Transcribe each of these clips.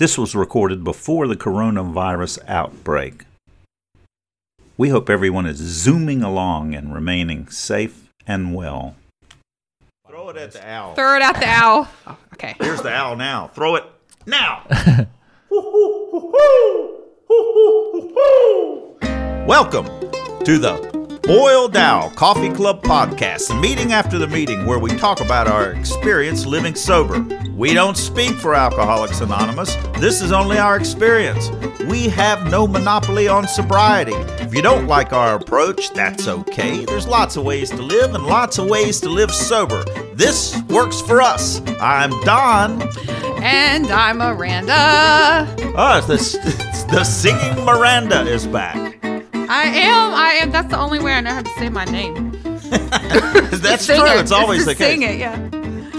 This was recorded before the coronavirus outbreak. We hope everyone is zooming along and remaining safe and well. Throw it at the owl. Throw it at the owl. Oh, okay. Here's the owl now. Throw it now. Welcome to the Boiled Owl Coffee Club podcast, meeting after the meeting where we talk about our experience living sober. We don't speak for Alcoholics Anonymous. This is only our experience. We have no monopoly on sobriety. If you don't like our approach, that's okay. There's lots of ways to live and lots of ways to live sober. This works for us. I'm Don. And I'm Miranda. Oh, the, the singing Miranda is back. I am. I am. That's the only way I know how to say my name. That's true. it. It's always the Sing case. it, yeah.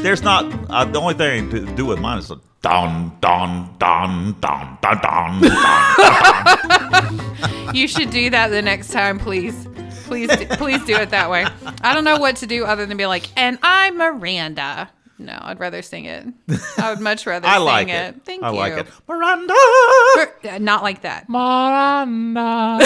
There's not uh, the only thing to do with mine is a don don don don don don. don. You should do that the next time, please. Please, do, please do it that way. I don't know what to do other than be like, and I'm Miranda. No, I'd rather sing it. I would much rather I sing like it. it. Thank I you. like it. Miranda. For- uh, Not like that. Miranda.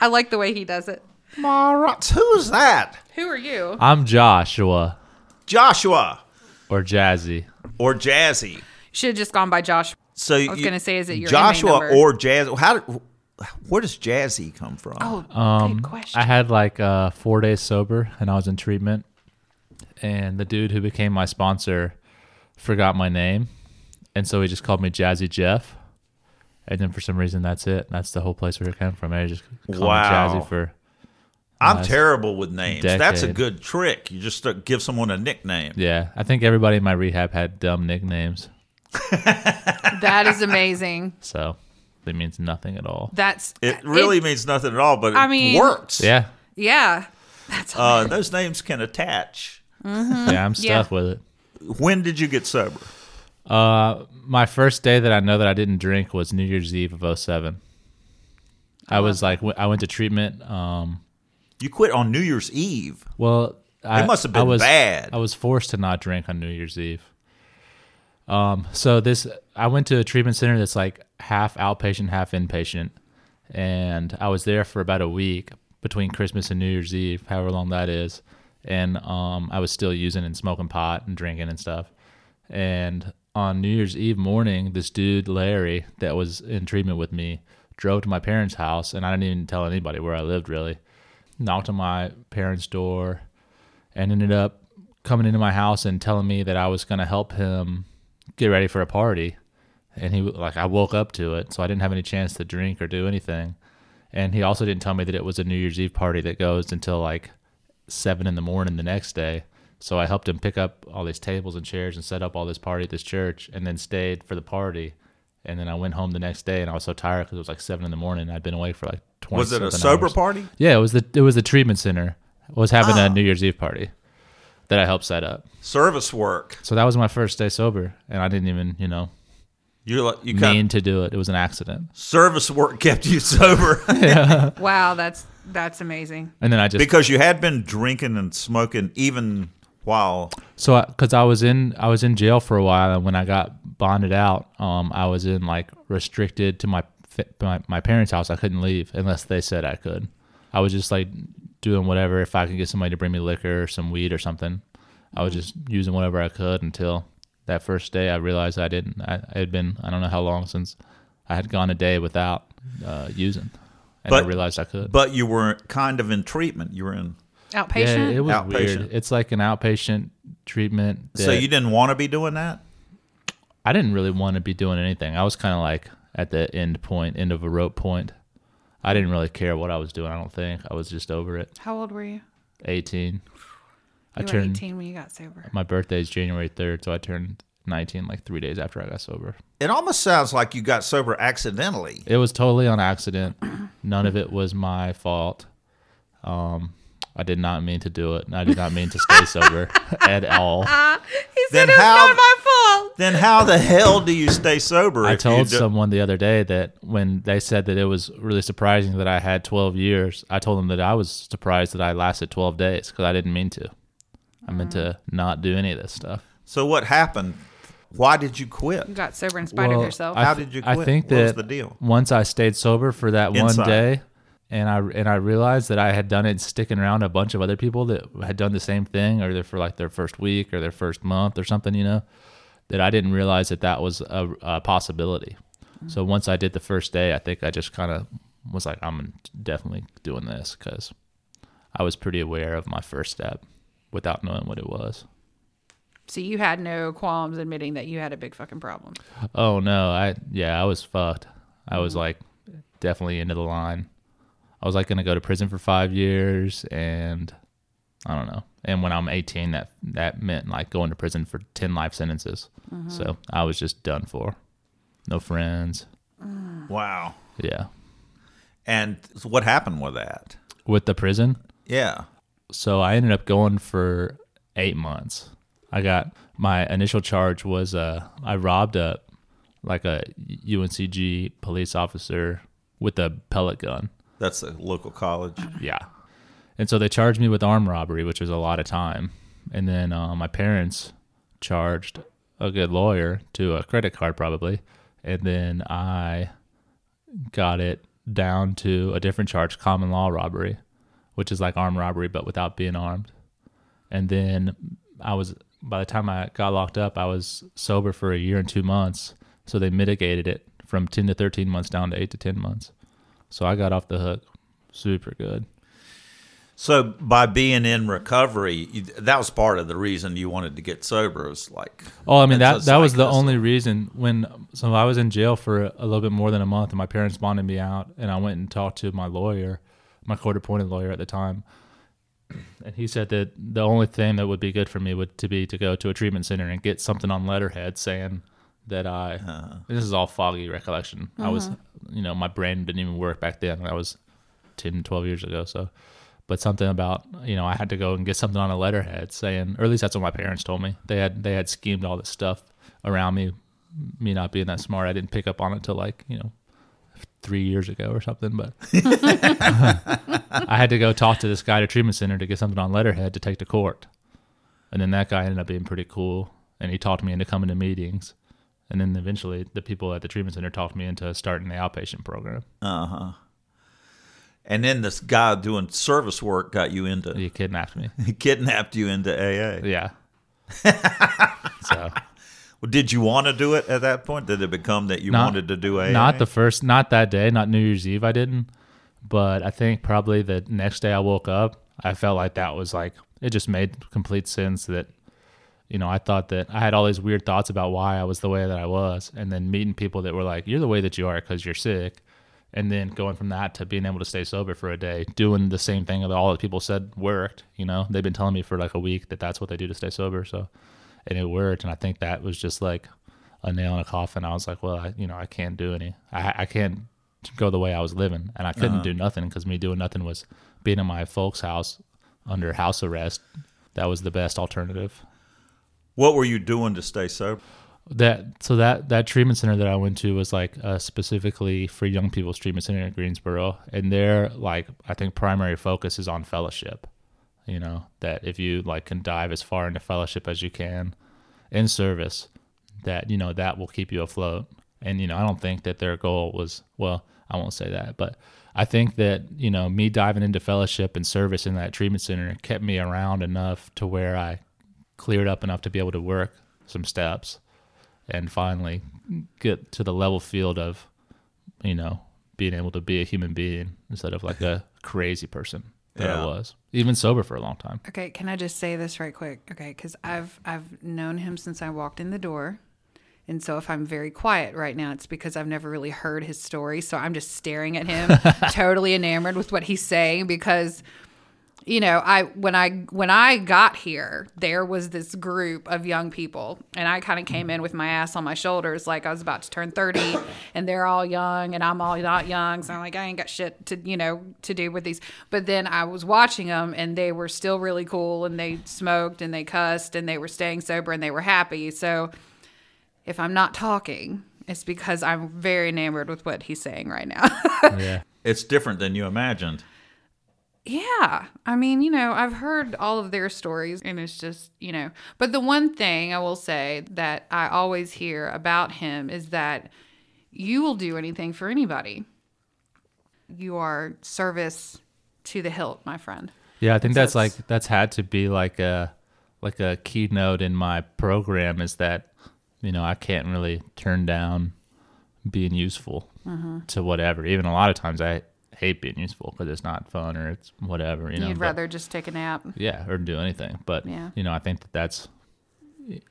I like the way he does it. Miranda. Who's that? Who are you? I'm Joshua Joshua or Jazzy. or Jazzy. Should have just gone by Josh. So I was gonna say, is it your Joshua inmate or Jazzy? How? Did, where does Jazzy come from? Oh, Um, good question. I had like uh, four days sober and I was in treatment. And the dude who became my sponsor forgot my name. And so he just called me Jazzy Jeff. And then for some reason, that's it. That's the whole place where it came from. I just called Wow. me Jazzy for. I'm terrible with names. That's a good trick. You just give someone a nickname. Yeah, I think everybody in my rehab had dumb nicknames. that is amazing. So it means nothing at all. That's It really means nothing at all, but it I mean- works. Yeah. yeah. That's Uh, those names can attach. Yeah, I'm stuck with it. When did you get sober? Uh, my first day that I know that I didn't drink was New Year's Eve of 07. I was like, I went to treatment. Um, You quit on New Year's Eve. well, I, must have been I been was, bad. I was forced to not drink on New Year's Eve. Um, so this, I went to a treatment center that's like half outpatient, half inpatient, and I was there for about a week between Christmas and New Year's Eve, however long that is. And um, I was still using and smoking pot and drinking and stuff. And on New Year's Eve morning, this dude Larry that was in treatment with me drove to my parents' house, and I didn't even tell anybody where I lived really. Knocked on my parents' door, and ended up coming into my house and telling me that I was going to help him get ready for a party. And he like I woke up to it, so I didn't have any chance to drink or do anything. And he also didn't tell me that it was a New Year's Eve party that goes until like seven in the morning the next day. So I helped him pick up all these tables and chairs and set up all this party at this church, and then stayed for the party. And then I went home the next day, and I was so tired because it was like seven in the morning. I'd been away for like twenty. Was it a sober hours. party? Yeah, it was the it was the treatment center. Was having Oh. a ah. New Year's Eve party that I helped set up. Service work. So that was my first day sober, and I didn't even you know You like you mean kind to do it. It was an accident. service work kept you sober wow. That's that's amazing. And then I just because you had been drinking and smoking even while so because I, was in I was in jail for a while, and when I got bonded out, um, I was in like restricted to my my, my parents' house. I couldn't leave unless they said I could. I was just like doing whatever if I could get somebody to bring me liquor or some weed or something. I was just using whatever I could until that first day. I realized I didn't. I, it had been I don't know how long since I had gone a day without uh, using, and But- I realized I could. but you were kind of in treatment. You were in Outpatient. Yeah, it was Outpatient. weird. It's like an outpatient treatment. so you didn't want to be doing that? I didn't really want to be doing anything. I was kind of like at the end point, end of a rope point. I didn't really care what I was doing. I don't think I was just over it. How old were you? 18. I You were turned 18 when you got sober. my birthday is January 3rd, so I turned 19 like 3 days after I got sober. It almost sounds like you got sober accidentally. It was totally on accident. None of it was my fault. Um I did not mean to do it. I did not mean to stay sober at all. He Then said it's how- not my fault. Then how the hell do you stay sober? I told do- someone the other day that when they said that it was really surprising that I had 12 years, I told them that I was surprised that I lasted 12 days because I didn't mean to. I meant to not do any of this stuff. So what happened? Why did you quit? You got sober in spite of yourself. I How th- did you I quit? think What that was the deal? once I stayed sober for that Inside. one day, and I and I realized that I had done it sticking around a bunch of other people that had done the same thing, or for like their first week or their first month or something, you know, that I didn't realize that that was a, a possibility. So once I did the first day, I think I just kind of was like, I'm definitely doing this because I was pretty aware of my first step without knowing what it was. So you had no qualms admitting that you had a big fucking problem. Oh no, I yeah, I was fucked. I was mm-hmm. like definitely into the line. I was like gonna go to prison for five years, and I don't know. And when I'm 18, that that meant like going to prison for 10 life sentences. Mm-hmm. So I was just done for. No friends. Mm. Wow. Yeah, And so what happened with that? with the prison. Yeah. So I ended up going for eight months. I got my initial charge was uh I robbed a like a UNCG police officer with a pellet gun. That's a local college. Yeah. And so they charged me with armed robbery, which was a lot of time. And then uh, my parents charged a good lawyer to a credit card, probably. And then I got it down to a different charge, common law robbery, which is like armed robbery, but without being armed. And then I was, by the time I got locked up, I was sober for a year and two months. So they mitigated it from 10 to 13 months down to 8 to 10 months. So I got off the hook super good. So by being in recovery, that was part of the reason you wanted to get sober. It was like, Oh, I mean that that was the only reason when so I was in jail for a little bit more than a month and my parents bonded me out and I went and talked to my lawyer, my court appointed lawyer at the time. And he said that the only thing that would be good for me would to be to go to a treatment center and get something on letterhead saying that I Uh-huh. this is all foggy recollection. I was you know, my brain didn't even work back then. I was 10, 12 years ago. So but something about you know I had to go and get something on a letterhead saying, or at least that's what my parents told me. They had they had schemed all this stuff around me, me not being that smart. I didn't pick up on it till like you know three years ago or something. But I had to go talk to this guy at a treatment center to get something on letterhead to take to court, and then that guy ended up being pretty cool, and he talked me into coming to meetings. And then eventually, the people at the treatment center talked me into starting the outpatient program. uh huh. And then this guy doing service work got you into, He kidnapped me. he kidnapped you into AA. Yeah. so Well, Did you want to do it at that point? Did it become that you Not- wanted to do AA? Not the first, not that day, not New Year's Eve. I didn't, but I think probably the next day I woke up, I felt like that was like it just made complete sense that, you know, I thought that I had all these weird thoughts about why I was the way that I was, and then meeting people that were like, "You're the way that you are because you're sick," and then going from that to being able to stay sober for a day, doing the same thing that all the people said worked. You know, they've been telling me for like a week that that's what they do to stay sober. So, and it worked, and I think that was just like a nail in a coffin. I was like, well, I, you know, I can't do any. I I can't go the way I was living, and I couldn't do nothing because me doing nothing was being in my folks' house under house arrest. That was the best alternative. What were you doing to stay sober? That so that that treatment center that I went to was like uh, specifically for young people's treatment center in Greensboro, and their like I think primary focus is on fellowship. You know that if you like can dive as far into fellowship as you can in service, that you know that will keep you afloat. And you know I don't think that their goal was well I won't say that, but I think that you know me diving into fellowship and service in that treatment center kept me around enough to where I cleared up enough to be able to work some steps and finally get to the level field of you know being able to be a human being instead of like a crazy person that Yeah. I was even sober for a long time. Okay, can I just say this right quick? Okay, because I've I've known him since I walked in the door, and so if I'm very quiet right now, it's because I've never really heard his story. So I'm just staring at him, totally enamored with what he's saying. Because, you know, I when I when I got here, there was this group of young people, and I kind of came in with my ass on my shoulders, like I was about to turn thirty, and they're all young, and I'm all not young, so I'm like I ain't got shit to you know to do with these. But then I was watching them, and they were still really cool, and they smoked, and they cussed, and they were staying sober, and they were happy. So if I'm not talking, it's because I'm very enamored with what he's saying right now. Yeah. It's different than you imagined. Yeah. I mean, you know, I've heard all of their stories and it's just, you know, but the one thing I will say that I always hear about him is that you will do anything for anybody. You are service to the hilt, my friend. Yeah, I think So that's like that's had to be like a like a keynote in my program is that you know I can't really turn down being useful Mm-hmm. to whatever. Even a lot of times I hate being useful because it's not fun or it's whatever. You know, You'd but- rather just take a nap. yeah, or do anything. But Yeah. you know, I think that that's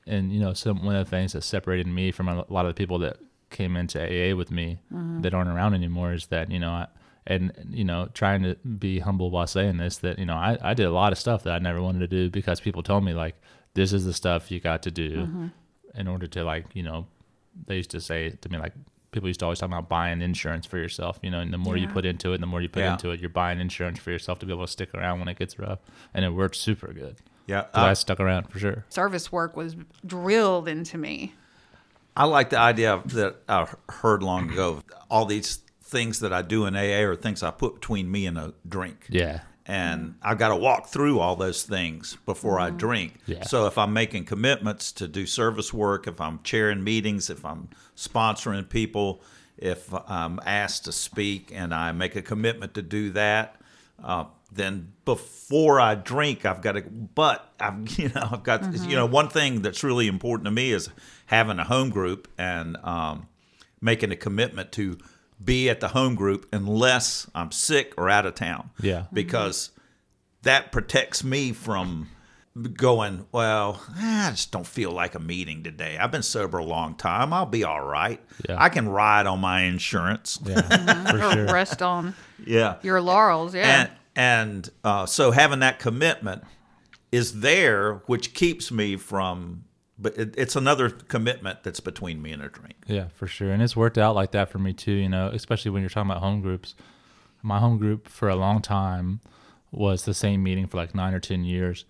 and you know some one of the things that separated me from a lot of the people that came into AA with me Mm-hmm. that aren't around anymore is that you know I and you know trying to be humble while saying this that you know I, I did a lot of stuff that I never wanted to do because people told me like this is the stuff you got to do Mm-hmm. in order to like you know they used to say to me like people used to always talk about buying insurance for yourself you know and the more you put into it the more you put Yeah. into it you're buying insurance for yourself to be able to stick around when it gets rough and it worked super good Yeah, 'Cause I I, stuck around for sure Service work was drilled into me. I like the idea that I heard long ago. All these things that I do in AA are things I put between me and a drink. yeah and I've got to walk through all those things before I drink. Yeah. So if I'm making commitments to do service work, if I'm chairing meetings, if I'm sponsoring people, if I'm asked to speak and I make a commitment to do that, uh, then before I drink, I've got to. But I've you know I've got you know one thing that's really important to me is having a home group and um, making a commitment to be at the home group unless I'm sick or out of town yeah because that protects me from going, well, I just don't feel like a meeting today. I've been sober a long time. I'll be all right. Yeah. I can ride on my insurance. yeah for Or sure rest on Yeah. your laurels. Yeah. And and uh, so having that commitment is there, which keeps me from. But it, it's another commitment that's between me and a drink. Yeah, for sure. And it's worked out like that for me too, you know, especially when you're talking about home groups. My home group for a long time was the same meeting for like nine or 10 years.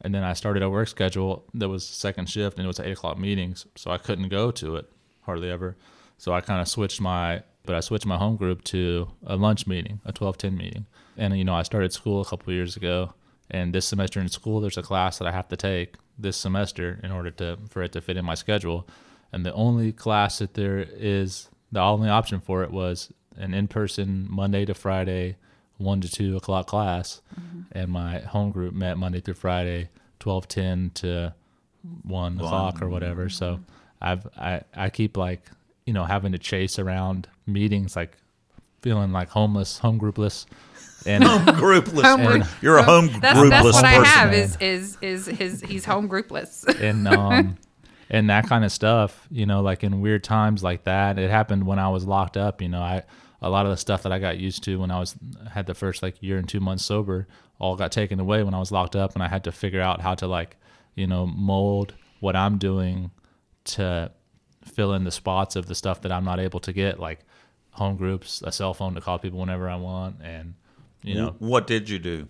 And then I started a work schedule that was second shift and it was eight o'clock meetings. So I couldn't go to it hardly ever. So I kind of switched my, but I switched my home group to a lunch meeting, a 12 10 meeting. And, you know, I started school a couple years ago. And this semester in school, there's a class that I have to take this semester in order to for it to fit in my schedule. And the only class that there is, the only option for it was an in-person Monday to Friday, one to two o'clock class. Mm-hmm. And my home group met Monday through Friday, twelve ten to one o'clock or whatever. So mm-hmm. I've I I keep like you know having to chase around meetings like feeling like homeless, home groupless, and Groupless. Home You're- group- You're a home that's groupless that's what I have is is is his he's home groupless. and um and that kind of stuff you know like in weird times like that it happened when i was locked up you know i a lot of the stuff that i got used to when i was had the first like year and two months sober all got taken away when i was locked up and i had to figure out how to like you know mold what i'm doing to fill in the spots of the stuff that i'm not able to get like home groups a cell phone to call people whenever i want and you know What did you do?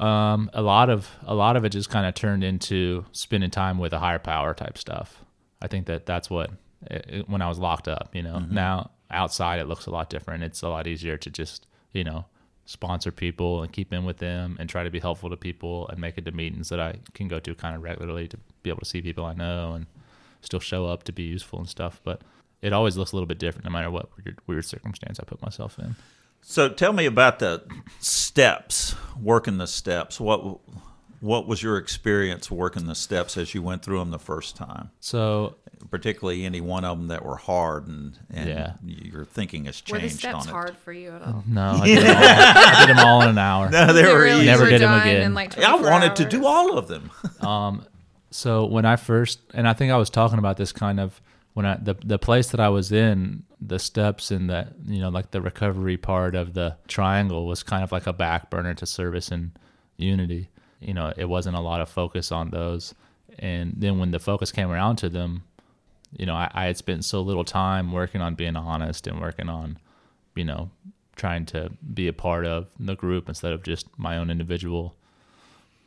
um, a lot of a lot of it just kind of turned into spending time with a higher power type stuff. I think that that's what it, it- when I was locked up. You know, now outside it looks a lot different. It's a lot easier to just you know sponsor people and keep in with them and try to be helpful to people and make it to meetings that I can go to kind of regularly to be able to see people I know and still show up to be useful and stuff. But it always looks a little bit different no matter what weird, weird circumstance I put myself in. So tell me about the steps, working the steps. What what was your experience working the steps as you went through them the first time? So Particularly any one of them that were hard and, and Yeah. your thinking has changed. Were the changed steps on it. hard for you at all? no, I did, them all, I did them all in an hour. No, they were Really? Never You were did 'em done again. like I 24 wanted to do all of them. Um, so when I first, and I think I was talking about this kind of when I the the place that I was in, the steps and the you know like the recovery part of the triangle was kind of like a back burner to service and unity. You know, it wasn't a lot of focus on those, and then when the focus came around to them, you know, I, I had spent so little time working on being honest and working on, you know, trying to be a part of the group instead of just my own individual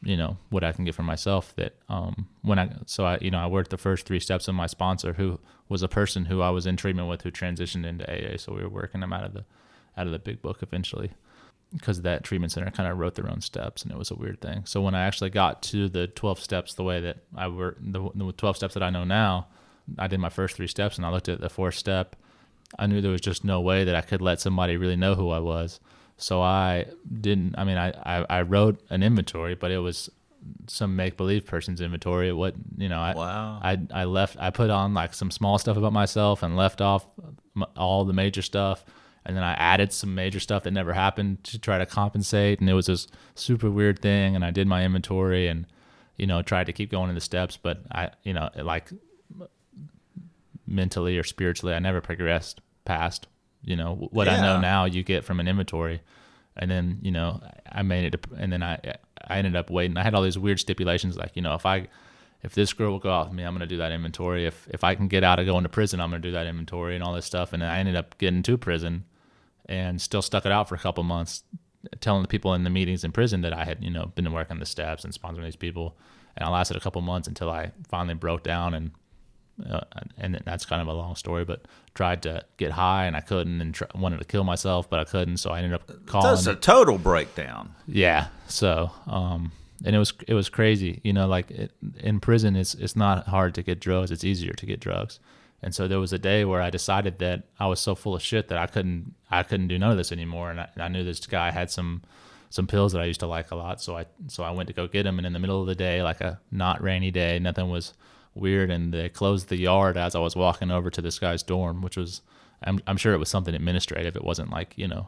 you know what I can get for myself that um when I so I you know I worked the first three steps of my sponsor who was a person who I was in treatment with who transitioned into AA so we were working them out of the out of the big book eventually because that treatment center kind of wrote their own steps and it was a weird thing. So when I actually got to the 12 steps the way that I were the, the 12 steps that I know now, I did my first three steps and I looked at the fourth step. I knew there was just no way that I could let somebody really know who I was. So I didn't. I mean, I I, I wrote an inventory, but it was some make believe person's inventory. What you know, I, Wow. I I left. I put on like some small stuff about myself and left off m- all the major stuff, and then I added some major stuff that never happened to try to compensate. And it was this super weird thing. And I did my inventory and you know tried to keep going in the steps, but I you know like mentally or spiritually, I never progressed past you know what I know now. You get from an inventory and then you know I made it, and then I I ended up waiting. I had all these weird stipulations, like you know if I if this girl will go out with me, I'm gonna do that inventory. If if I can get out of going to prison, I'm gonna do that inventory and all this stuff. And then I ended up getting to prison, and still stuck it out for a couple months, telling the people in the meetings in prison that I had you know been working on the steps and sponsoring these people. And I lasted a couple months until I finally broke down and uh, and that's kind of a long story, but tried to get high and I couldn't, and tr- wanted to kill myself, but I couldn't. So I ended up calling. That's a total breakdown. Yeah. So, um, and it was it was crazy. You know, like it, in prison, it's it's not hard to get drugs. It's easier to get drugs. And so there was a day where I decided that I was so full of shit that I couldn't I couldn't do none of this anymore. And I, and I knew this guy had some some pills that I used to like a lot. So I so I went to go get him, And in the middle of the day, like a not rainy day, nothing was weird. And they closed the yard as I was walking over to this guy's dorm, which was I'm I'm sure it was something administrative. It wasn't like you know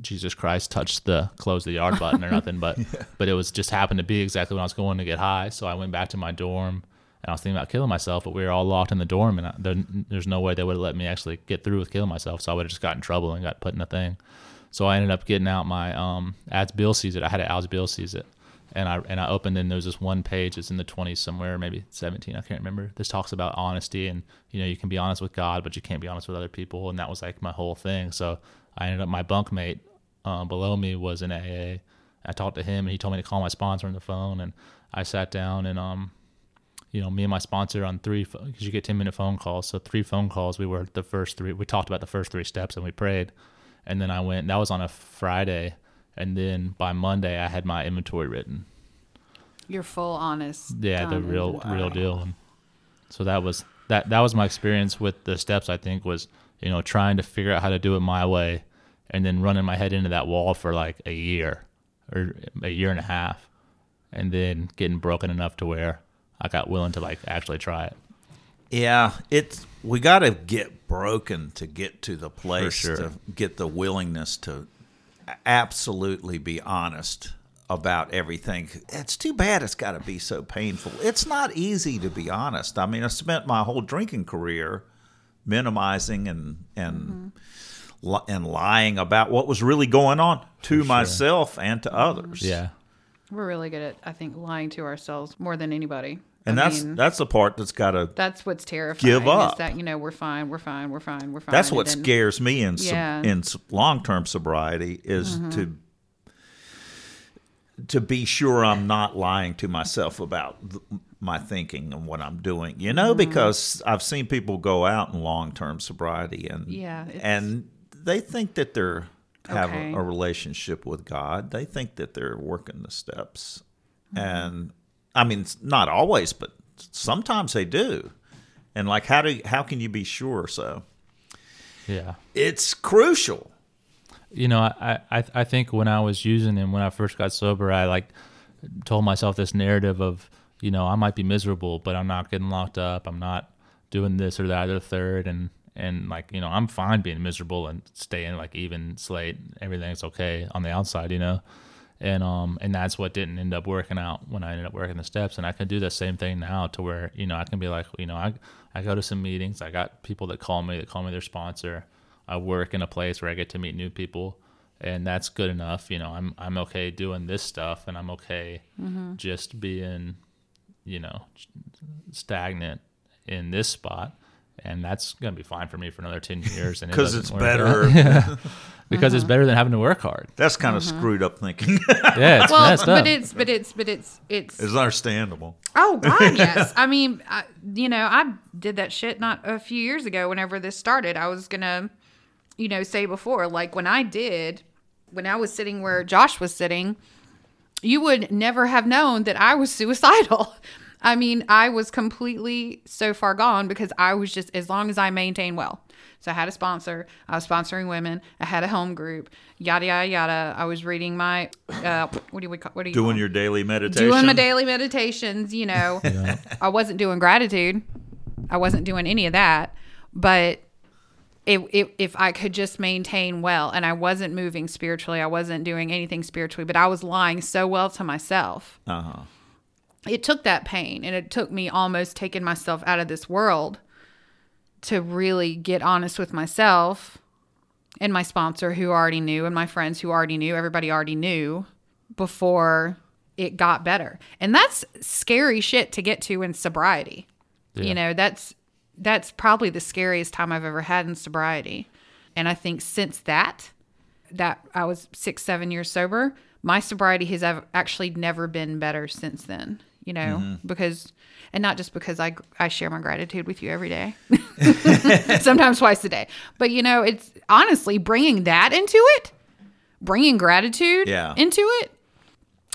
Jesus Christ touched the close the yard button or nothing, but but it was just happened to be exactly when I was going to get high. So I went back to my dorm and I was thinking about killing myself, but we were all locked in the dorm and I, there, there's no way they would have let me actually get through with killing myself. So I would have just got in trouble and got put in a thing. So I ended up getting out my um as Bill sees it. I had it as Bill sees it. And I and I opened and there was this one page. It's in the 20s somewhere, maybe 17. I can't remember. This talks about honesty and you know you can be honest with God, but you can't be honest with other people. And that was like my whole thing. So I ended up my bunkmate um, below me was in AA. I talked to him and he told me to call my sponsor on the phone. And I sat down and um, you know, me and my sponsor on three because you get 10 minute phone calls. So three phone calls. We were the first three. We talked about the first three steps and we prayed. And then I went. That was on a Friday. And then by Monday, I had my inventory written. Your full honest. Yeah, the real inventory. real deal. And so that was that that was my experience with the steps. I think was you know trying to figure out how to do it my way, and then running my head into that wall for like a year or a year and a half, and then getting broken enough to where I got willing to like actually try it. Yeah, it's we got to get broken to get to the place sure. to get the willingness to absolutely be honest about everything. It's too bad it's got to be so painful. It's not easy to be honest. I mean, I spent my whole drinking career minimizing and and mm-hmm. li- and lying about what was really going on to myself and to mm-hmm. others. Yeah, We're really good at, I think, lying to ourselves more than anybody. And I that's mean, that's the part that's got to that's what's terrifying. Give Is up. that you know we're fine, we're fine, we're fine, we're fine. That's what then- scares me in Yeah. in long term sobriety is Mm-hmm. to to be sure I'm not lying to myself about th- my thinking and what I'm doing. You know, Mm-hmm. because I've seen people go out in long term sobriety and Yeah, and they think that they're have Okay. a, a relationship with God. They think that they're working the steps, Mm-hmm. and I mean, not always, but sometimes they do. And like, how do how can you be sure? So yeah. it's crucial. you know, I, I I think when I was using and when I first got sober, I like told myself this narrative of you know I might be miserable, but I'm not getting locked up. I'm not doing this or that or the third, and and like you know I'm fine being miserable and staying like even slate. Everything's okay on the outside, you know. And um and that's what didn't end up working out when I ended up working the steps. And I can do the same thing now to where you know I can be like you know I I go to some meetings. I got people that call me that call me their sponsor. I work in a place where I get to meet new people, and that's good enough. You know, I'm I'm okay doing this stuff, and I'm okay just being, you know, stagnant in this spot, and that's gonna be fine for me for another ten years. And it because doesn't it's work better. out. because it's better than having to work hard. That's kind of mm-hmm. screwed up thinking. Yeah, it's Well, messed but it's but it's but it's it's it's understandable. Oh God, yes. I mean, I, you know, I did that shit not a few years ago. Whenever this started, I was gonna, you know, say before, like when I did when I was sitting where Josh was sitting, you would never have known that I was suicidal. I mean, I was completely so far gone because I was just, as long as I maintained well. So I had a sponsor. I was sponsoring women. I had a home group. Yada yada yada. I was reading my uh, what do we call what do you Doing them? your daily meditation. doing my daily meditations. You know, I wasn't doing gratitude. I wasn't doing any of that. But if, if if I could just maintain well, and I wasn't moving spiritually, I wasn't doing anything spiritually, but I was lying so well to myself. Uh-huh. It took that pain, and it took me almost taking myself out of this world to really get honest with myself and my sponsor who already knew and my friends who already knew everybody already knew before it got better. And that's scary shit to get to in sobriety. Yeah. you know that's that's probably the scariest time i've ever had in sobriety. And i think since that that i was six seven years sober my sobriety has actually never been better since then you know because and not just because i i share my gratitude with you every day sometimes twice a day but you know it's honestly bringing that into it bringing gratitude Yeah. into it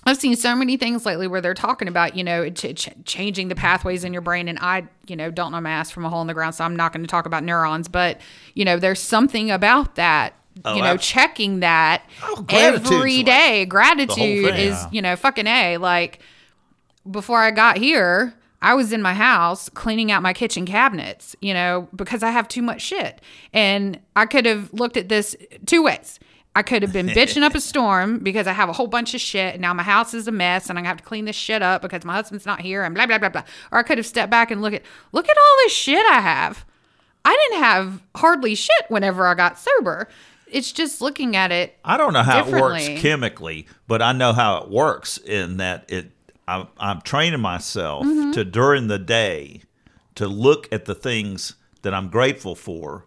I've seen so many things lately where they're talking about, you know, ch- ch- changing the pathways in your brain. And I, you know, don't know my ass from a hole in the ground, so I'm not going to talk about neurons. But, you know, there's something about that, Oh, you know, I've- checking that Oh, every like. Gratitude is, Yeah. you know, fucking A. Like, before I got here, I was in my house cleaning out my kitchen cabinets, you know, because I have too much shit. And I could have looked at this two ways. I could have been bitching up a storm because I have a whole bunch of shit and now my house is a mess and I have to clean this shit up because my husband's not here and blah blah blah blah. Or I could have stepped back and look at look at all this shit I have. I didn't have hardly shit whenever I got sober. It's just looking at it I don't know how it works chemically, but I know how it works in that it. I'm, I'm training myself Mm-hmm. to during the day to look at the things that I'm grateful for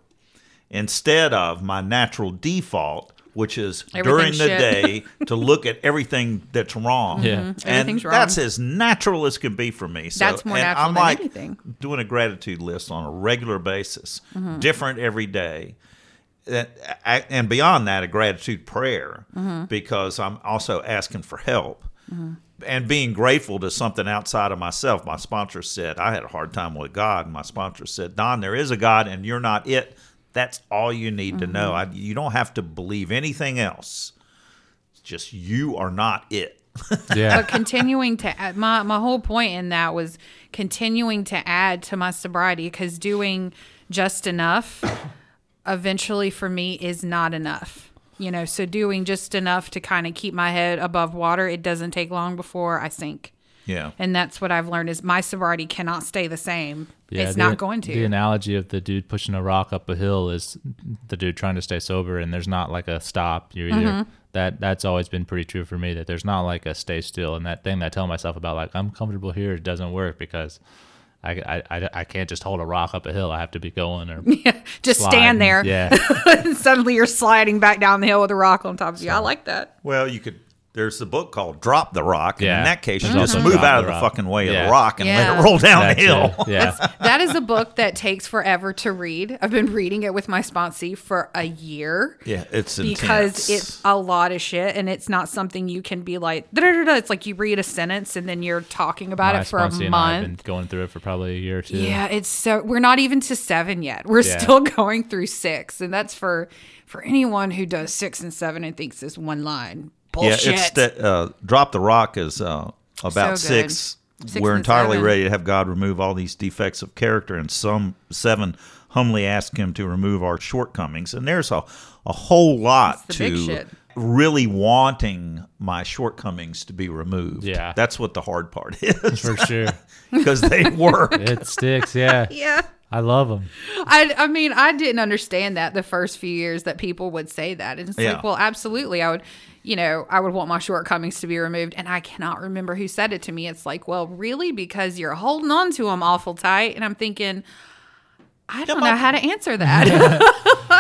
instead of my natural default, which is during Everything's the day to look at everything that's wrong. Yeah. Mhm. And wrong. that's as natural as can be for me. So, That's more and natural I'm than like anything. doing a gratitude list on a regular basis, Mm-hmm. different every day and beyond that a gratitude prayer Mm-hmm. because i'm also asking for help and being grateful to something outside of myself. My sponsor said i had a hard time with god. My sponsor said don there is a god and you're not it. That's all you need to know. Mm-hmm. I, you don't have to believe anything else. It's just you are not it. Yeah. but continuing to add, my my whole point in that was continuing to add to my sobriety because doing just enough eventually for me is not enough you know so doing just enough to kind of keep my head above water it doesn't take long before i sink yeah and that's what i've learned is my sobriety cannot stay the same Yeah, it's the- not going to The analogy of the dude pushing a rock up a hill is the dude trying to stay sober, and there's not like a stop. You're either Mm-hmm. that. That's always been pretty true for me. That there's not like a stay still, and that thing that I tell myself about like I'm comfortable here it doesn't work because I I, I, I can't just hold a rock up a hill. I have to be going or just sliding. stand there Yeah, suddenly you're sliding back down the hill with a rock on top of you i like that well you could there's the book called drop the rock and Yeah. in that case you There's just move Drop out of the Rock. fucking way of the rock and let it roll down That the hill. Yeah, that is a book that takes forever to read. I've been reading it with my sponsee for a year. yeah it's Because intense. it's a lot of shit and it's not something you can be like, da-da-da-da. it's like you read a sentence and then you're talking about My it for a sponsee and I have month. been going through it for probably a year or two. Yeah, it's so we're not even to seven yet. We're Yeah. still going through six. And that's for for anyone who does six and seven and thinks it's one line. Bullshit. Yeah, it's that uh, drop the rock is uh, about So six. Six We're entirely seven. ready to have God remove all these defects of character, and some seven humbly ask Him to remove our shortcomings. And there's a a whole lot It's the big to really wanting my shortcomings to be removed. Yeah. that's what the hard part is for sure. because they work. It sticks. Yeah, yeah. I love them. I, I mean, I didn't understand that the first few years that people would say that. And it's Yeah. like, well, absolutely. I would, you know, I would want my shortcomings to be removed. And I cannot remember who said it to me. It's like, well, really? Because you're holding on to them awful tight. And I'm thinking, I don't my- know how to answer that.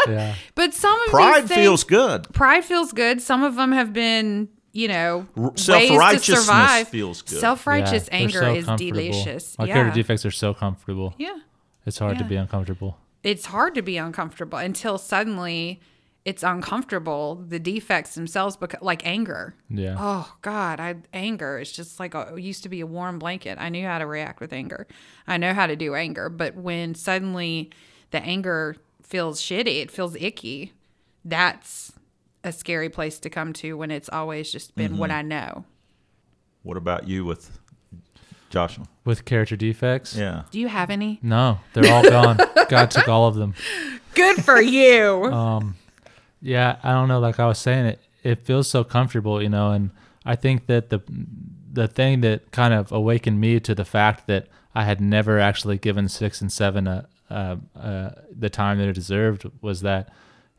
Yeah, but some of Pride these things, feels good. pride feels good. Some of them have been, you know, R- ways to self-righteousness survive. feels good. Self-righteous Yeah, anger so is delicious. My yeah. character defects are so comfortable. yeah. It's hard to be uncomfortable. it's hard to be uncomfortable until suddenly it's uncomfortable. The defects themselves, because like anger. Yeah. Oh God, I anger. It's just like a, it used to be a warm blanket. I knew how to react with anger. I know how to do anger, but when suddenly the anger feels shitty, it feels icky. That's a scary place to come to when it's always just been what I know. What about you with Joshua? With character defects? Yeah. Do you have any? No, they're all gone. God took all of them. Good for you. Um, yeah, I don't know. Like I was saying, it it feels so comfortable, you know. And I think that the the thing that kind of awakened me to the fact that I had never actually given six and seven a, uh, uh, the time that it deserved was that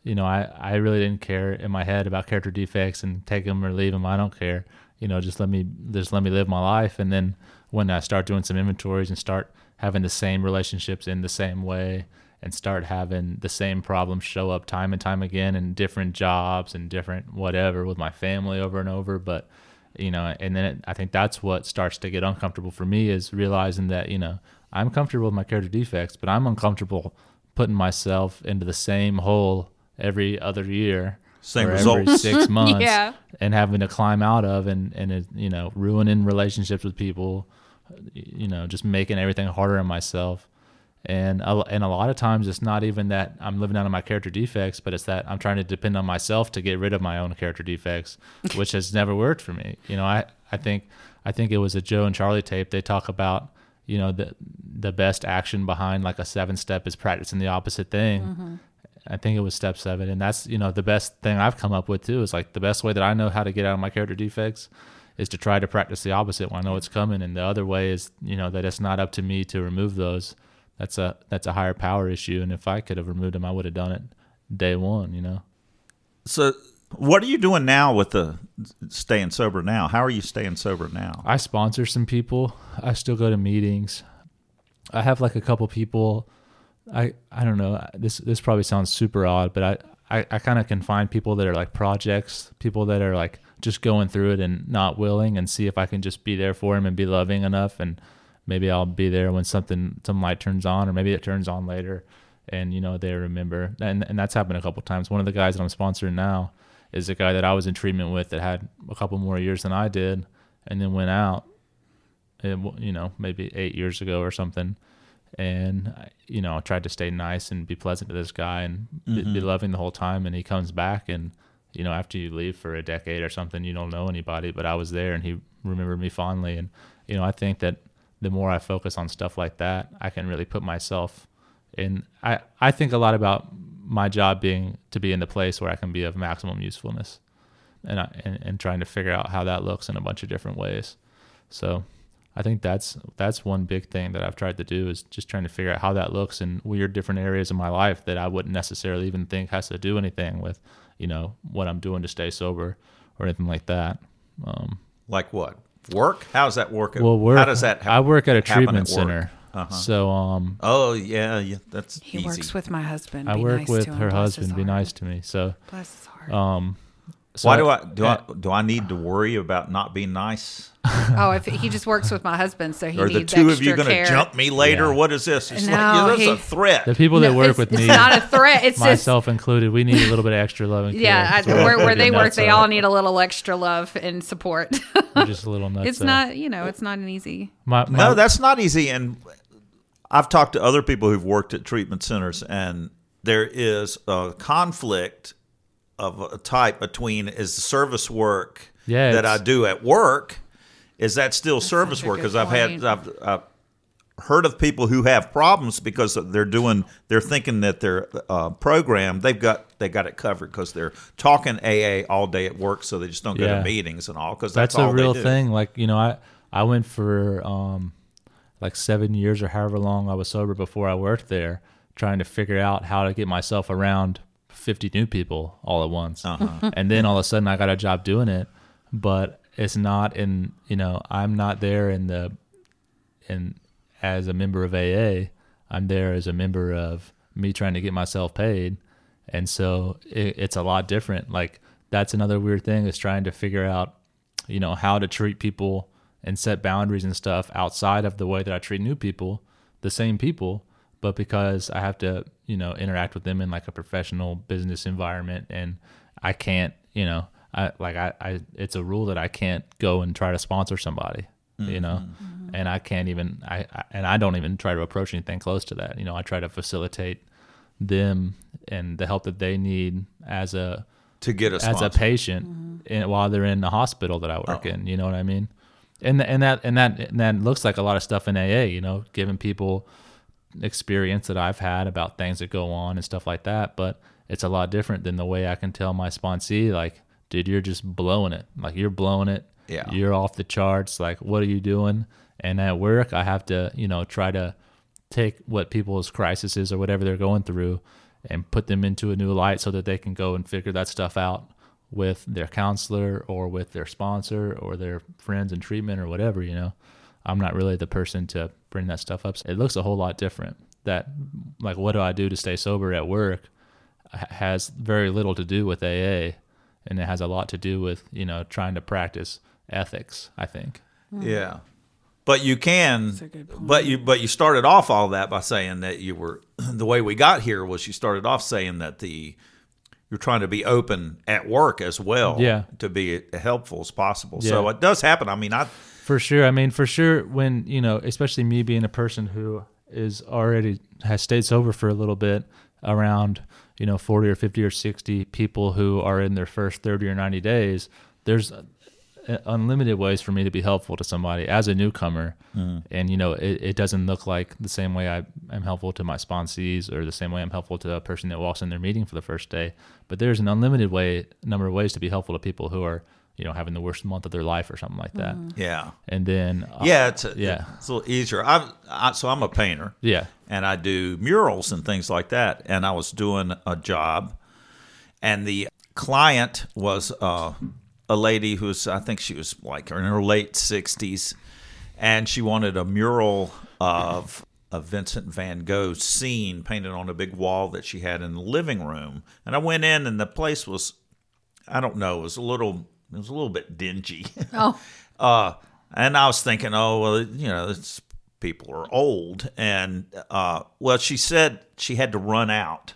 you know I I really didn't care in my head about character defects and take them or leave them. I don't care. You know, just let me just let me live my life. And then when I start doing some inventories and start having the same relationships in the same way and start having the same problems show up time and time again in different jobs and different whatever with my family over and over. But you know and then it, i think that's what starts to get uncomfortable for me is realizing that you know i'm comfortable with my character defects but i'm uncomfortable putting myself into the same hole every other year Same or every six months Yeah. and having to climb out of and and it, you know ruining relationships with people you know just making everything harder on myself and a, and a lot of times it's not even that I'm living out of my character defects but it's that I'm trying to depend on myself to get rid of my own character defects which has never worked for me you know I I think I think it was a Joe and Charlie tape they talk about you know the the best action behind like a seven step is practicing the opposite thing mm-hmm. I think it was step seven, and that's you know the best thing I've come up with too. Is like the best way that I know how to get out of my character defects is to try to practice the opposite when I know it's coming, and the other way is you know that it's not up to me to remove those. That's a that's a higher power issue, and if I could have removed them, I would have done it day one. You know. So, what are you doing now with the staying sober now? How are you staying sober now? I sponsor some people. I still go to meetings. I have like a couple people. I I don't know. This this probably sounds super odd, but I I, I kind of can find people that are like projects, people that are like just going through it and not willing, and see if I can just be there for them and be loving enough, and maybe I'll be there when something some light turns on, or maybe it turns on later, and you know they remember. And and that's happened a couple times. One of the guys that I'm sponsoring now is a guy that I was in treatment with that had a couple more years than I did, and then went out eh, and you know maybe eight years ago or something and you know I tried to stay nice and be pleasant to this guy and be, be mm-hmm. loving the whole time and he comes back and you know after you leave for a decade or something you don't know anybody but I was there and he remembered me fondly and you know I think that the more I focus on stuff like that I can really put myself in I I think a lot about my job being to be in the place where I can be of maximum usefulness and I, and, and trying to figure out how that looks in a bunch of different ways so I think that's that's one big thing that I've tried to do is just trying to figure out how that looks in weird different areas of my life that I wouldn't necessarily even think has to do anything with, you know, what I'm doing to stay sober or anything like that. Um, Like what? Work? How's that work? at- well, work, How does that? hap- I work at a treatment at center, Uh-huh. so um, Oh yeah, yeah. That's he easy. works with my husband. I Be work nice with to him. her Bless husband. Be nice to me. So, Bless his heart. um, so Why do I do I do I need to worry about not being nice? oh, if he just works with my husband, so he Are the two of you going to jump me later? Yeah. What is this? It's No, like yeah, that's he- a threat. The people that No, work it's, with it's me, not a threat. It's just myself included, we need a little bit of extra love and care. yeah. I, where, where they work, they all need a little extra love and support. We're just a little nuts. it's of- not, you know, it's not an easy. My, my, no, that's not easy. And I've talked to other people who've worked at treatment centers, and there is a conflict of a type between is the service work Yeah, that I do at work is that still service work? Because I've had. I've, I've heard of people who have problems because they're doing they're thinking that their uh, program they've got they got it covered because they're talking AA all day at work, so they just don't go to meetings and all because that's, that's, a real they do. thing. Like you know, I I went for um like seven years or however long I was sober before I worked there, trying to figure out how to get myself around fifty new people all at once, Uh-huh. and then all of a sudden I got a job doing it, but it's not in you know I'm not there in the in as a member of AA. I'm there as a member of me trying to get myself paid, and so it, it's a lot different. Like that's another weird thing is trying to figure out, you know, how to treat people and set boundaries and stuff outside of the way that I treat new people, the same people, but because I have to, you know, interact with them in like a professional business environment and I can't, you know, I like I, I it's a rule that I can't go and try to sponsor somebody, you know, mm-hmm. Mm-hmm. and I can't even I, I and I don't even try to approach anything close to that. You know, I try to facilitate them and the help that they need as a to get a as a patient mm-hmm. in, while they're in the hospital that I work oh. in. You know what I mean? And and that and that and that looks like a lot of stuff in AA. You know, giving people experience that I've had about things that go on and stuff like that. But it's a lot different than the way I can tell my sponsee, like, dude, you're just blowing it. Like you're blowing it. Yeah. You're off the charts. Like, what are you doing? And at work, I have to, you know, try to take what people's crisis is or whatever they're going through and put them into a new light so that they can go and figure that stuff out with their counselor or with their sponsor or their friends in treatment or whatever, you know. I'm not really the person to bring that stuff up. It looks a whole lot different. That like what do I do to stay sober at work has very little to do with AA and it has a lot to do with, you know, trying to practice ethics, I think. Hmm. Yeah. But you can a good point. but you but you started off all that by saying that you were the way we got here was you started off saying that the you're trying to be open at work as well Yeah. to be helpful as possible. So it does happen. I mean, I For sure. I mean, for sure, when, you know, especially me being a person who is already has stayed sober for a little bit around, you know, 40 or 50 or 60 people who are in their first 30 or 90 days, there's uh, unlimited ways for me to be helpful to somebody as a newcomer. And, you know, it, it doesn't look like the same way I am helpful to my sponsees or the same way I'm helpful to a person that walks in their meeting for the first day. But there's an unlimited way, number of ways to be helpful to people who are, you know, having the worst month of their life or something like that. yeah. And then, uh, Yeah, it's a, yeah. it's a little easier. I, I so I'm a painter. yeah, and I do murals and things like that. And I was doing a job, and the client was uh, a lady who's I think she was like in her late sixties, and she wanted a mural of a Vincent Van Gogh scene painted on a big wall that she had in the living room. And I went in, and the place was I don't know, it was a little it was a little bit dingy. Oh, Uh, and I was thinking, oh well, you know, it's, people are old, and uh, well, she said she had to run out.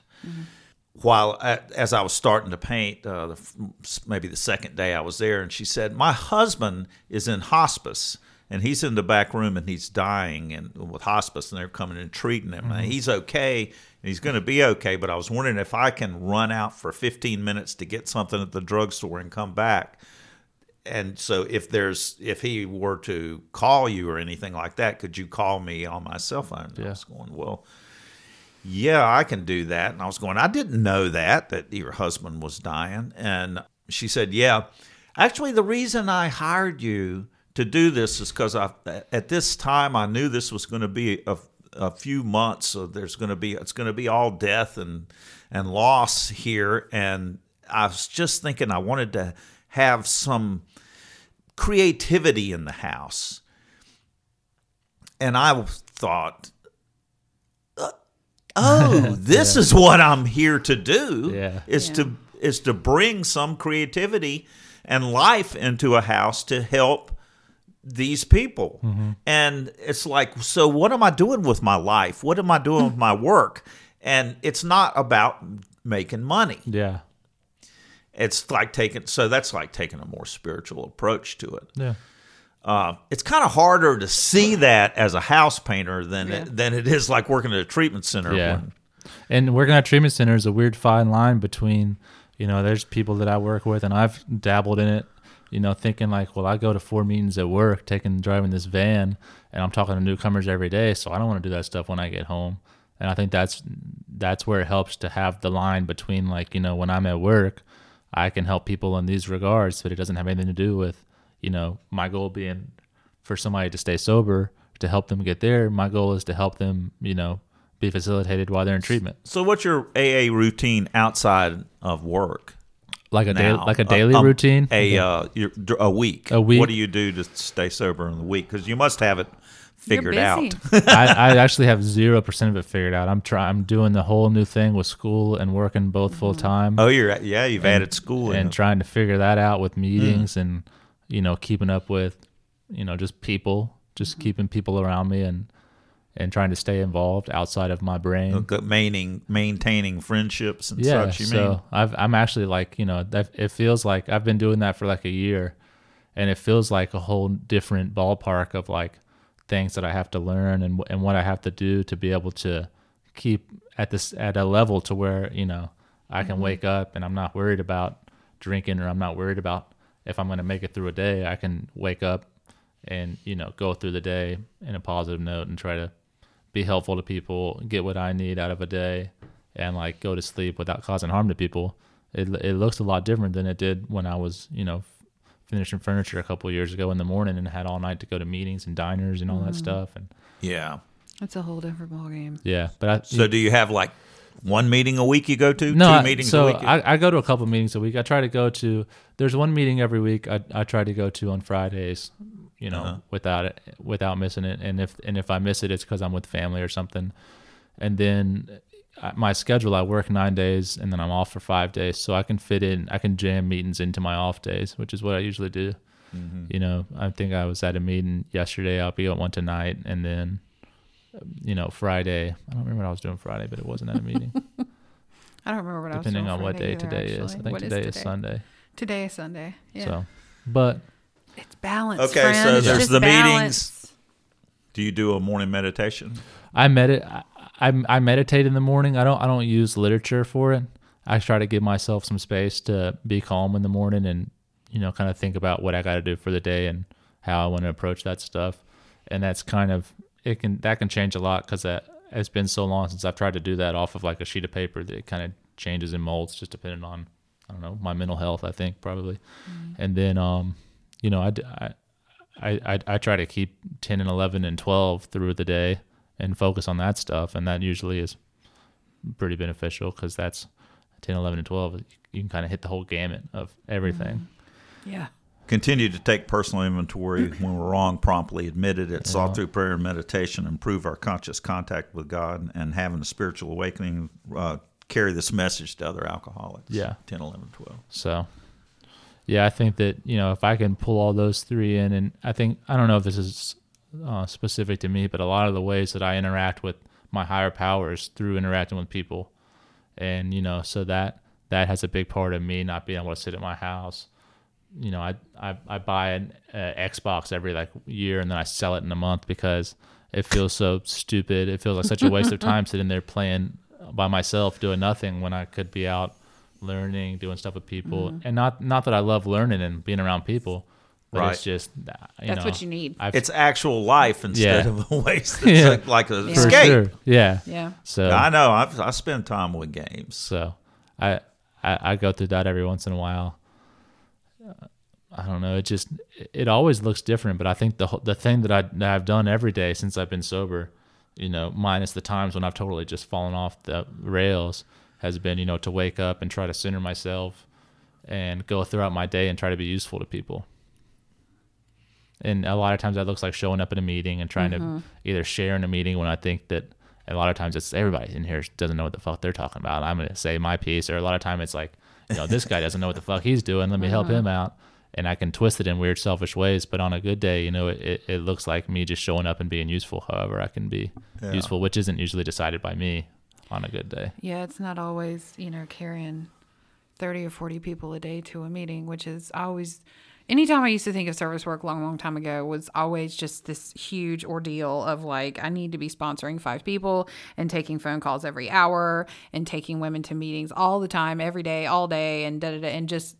While as I was starting to paint, uh, the, maybe the second day I was there, and she said, "My husband is in hospice, and he's in the back room, and he's dying, and with hospice, and they're coming and treating him. And he's okay, he's going to be okay. But I was wondering if I can run out for 15 minutes to get something at the drugstore and come back." and so if there's if he were to call you or anything like that could you call me on my cell phone i Yeah. was going well yeah i can do that and i was going i didn't know that that your husband was dying and she said yeah actually the reason i hired you to do this is because i at this time i knew this was going to be a, a few months so there's going to be it's going to be all death and and loss here and i was just thinking i wanted to have some creativity in the house. And I thought, uh, oh, this is what I'm here to do. Yeah. Is Yeah. to is to bring some creativity and life into a house to help these people. And it's like, so what am I doing with my life? What am I doing with my work? And it's not about making money yeah, it's like taking so that's like taking a more spiritual approach to it yeah. uh, it's kind of harder to see that as a house painter than Yeah. it, than it is like working at a treatment center Yeah. when- And working at a treatment center is a weird fine line between, you know, there's people that I work with, and I've dabbled in it, you know, thinking like, well, I go to four meetings at work, taking driving this van, and I'm talking to newcomers every day, so I don't want to do that stuff when I get home. And I think that's that's where it helps to have the line between like, you know, when I'm at work, I can help people in these regards, but it doesn't have anything to do with, you know, my goal being for somebody to stay sober, to help them get there. My goal is to help them, you know, be facilitated while they're in treatment. so what's your aa routine outside of work like a daily, like a daily um, routine. a uh, your, a week A week. what do you do to stay sober in the week because you must have it figured out. I, I actually have zero percent of it figured out. I'm trying. I'm doing the whole new thing with school and working both full time. oh you're yeah you've added school and it. trying to figure that out with Mm. meetings and you know keeping up with you know just people, just Mm-hmm. keeping people around me and and trying to stay involved outside of my brain. Okay, Maintaining maintaining friendships and yeah, such. You so mean? I've, I'm actually like you know that it feels like I've been doing that for like a year, and it feels like a whole different ballpark of like things that I have to learn and and what I have to do to be able to keep at this at a level to where you know I can mm-hmm. wake up and I'm not worried about drinking or I'm not worried about if I'm going to make it through a day. I can wake up and you know go through the day in a positive note and try to be helpful to people, get what I need out of a day, and like go to sleep without causing harm to people. It it looks a lot different than it did when I was you know f- finishing furniture a couple of years ago in the morning and had all night to go to meetings and diners and all that mm. stuff. And Yeah. It's a whole different ballgame. yeah, but I So do you have like one meeting a week you go to? no, Two I- meetings so a week? I, I go to a couple meetings a week. I try to go to. There's one meeting every week. I I try to go to on Fridays. You know, Uh-huh. without it, without missing it. And if and if I miss it, it's because I'm with family or something. And then I- my schedule, I work nine days and then I'm off for five days, so I can fit in. I can jam meetings into my off days, which is what I usually do. Mm-hmm. You know, I think I was at a meeting yesterday. I'll be at one tonight, and then, um, you know, Friday. I don't remember what I was doing Friday, but it wasn't at a meeting I don't remember what depending I was doing. Depending on doing what Friday day either, today is. I think today is, today? Sunday. Today is Sunday. Yeah. So, but it's balance. Okay, friend. so It's there's just the meetings. Do you do a morning meditation? I medit I, I I meditate in the morning. I don't I don't use literature for it. I try to give myself some space to be calm in the morning and you know kind of think about what I got to do for the day and how I want to approach that stuff. And that's kind of it can that can change a lot because that it's been so long since I've tried to do that off of like a sheet of paper that it kind of changes and molds just depending on I don't know my mental health. I think probably, and then um you know I, I, I, I try to keep 10 and 11 and 12 through the day and focus on that stuff. And that usually is pretty beneficial because that's 10, 11, and 12. You can kind of hit the whole gamut of everything. Yeah. Continue to take personal inventory when we're wrong, promptly admit it. It's sought Yeah. through prayer and meditation, improve our conscious contact with God, and having a spiritual awakening. Uh, carry this message to other alcoholics. Yeah. 10, 11, 12. So, yeah, I think that, you know, if I can pull all those three in, and I think, I don't know if this is uh, specific to me, but a lot of the ways that I interact with my higher powers through interacting with people. And, you know, so that, that has a big part of me not being able to sit at my house. You know, I, I, I buy an uh, Xbox every like year and then I sell it in a month because it feels so stupid. It feels like such a waste of time sitting there playing by myself doing nothing when I could be out learning, doing stuff with people, and not not that I love learning and being around people, but Right. it's just uh, you That's know, what you need. I've, It's actual life instead Yeah. of a waste. It's Yeah. like, like a Yeah. escape. sure, yeah. Yeah. So I know. I've, I spend time with games. so I, I I go through that every once in a while. Uh, I don't know. It just it always looks different, but I think the the thing that I that I've done every day since I've been sober, you know, minus the times when I've totally just fallen off the rails, has been you know to wake up and try to center myself, and go throughout my day and try to be useful to people. And a lot of times that looks like showing up at a meeting and trying to mm-hmm. either share in a meeting when I think that a lot of times it's everybody in here doesn't know what the fuck they're talking about. I'm going to say my piece. Or a lot of time it's like, you know, this guy doesn't know what the fuck he's doing. Let me help uh-huh. him out. And I can twist it in weird, selfish ways. But on a good day, you know, it, it, it looks like me just showing up and being useful. However, I can be Yeah. useful, which isn't usually decided by me on a good day. Yeah, it's not always, you know, carrying 30 or 40 people a day to a meeting, which is always, anytime I used to think of service work long, long time ago, was always just this huge ordeal of like, I need to be sponsoring five people and taking phone calls every hour and taking women to meetings all the time, every day, all day, and da da da. And just,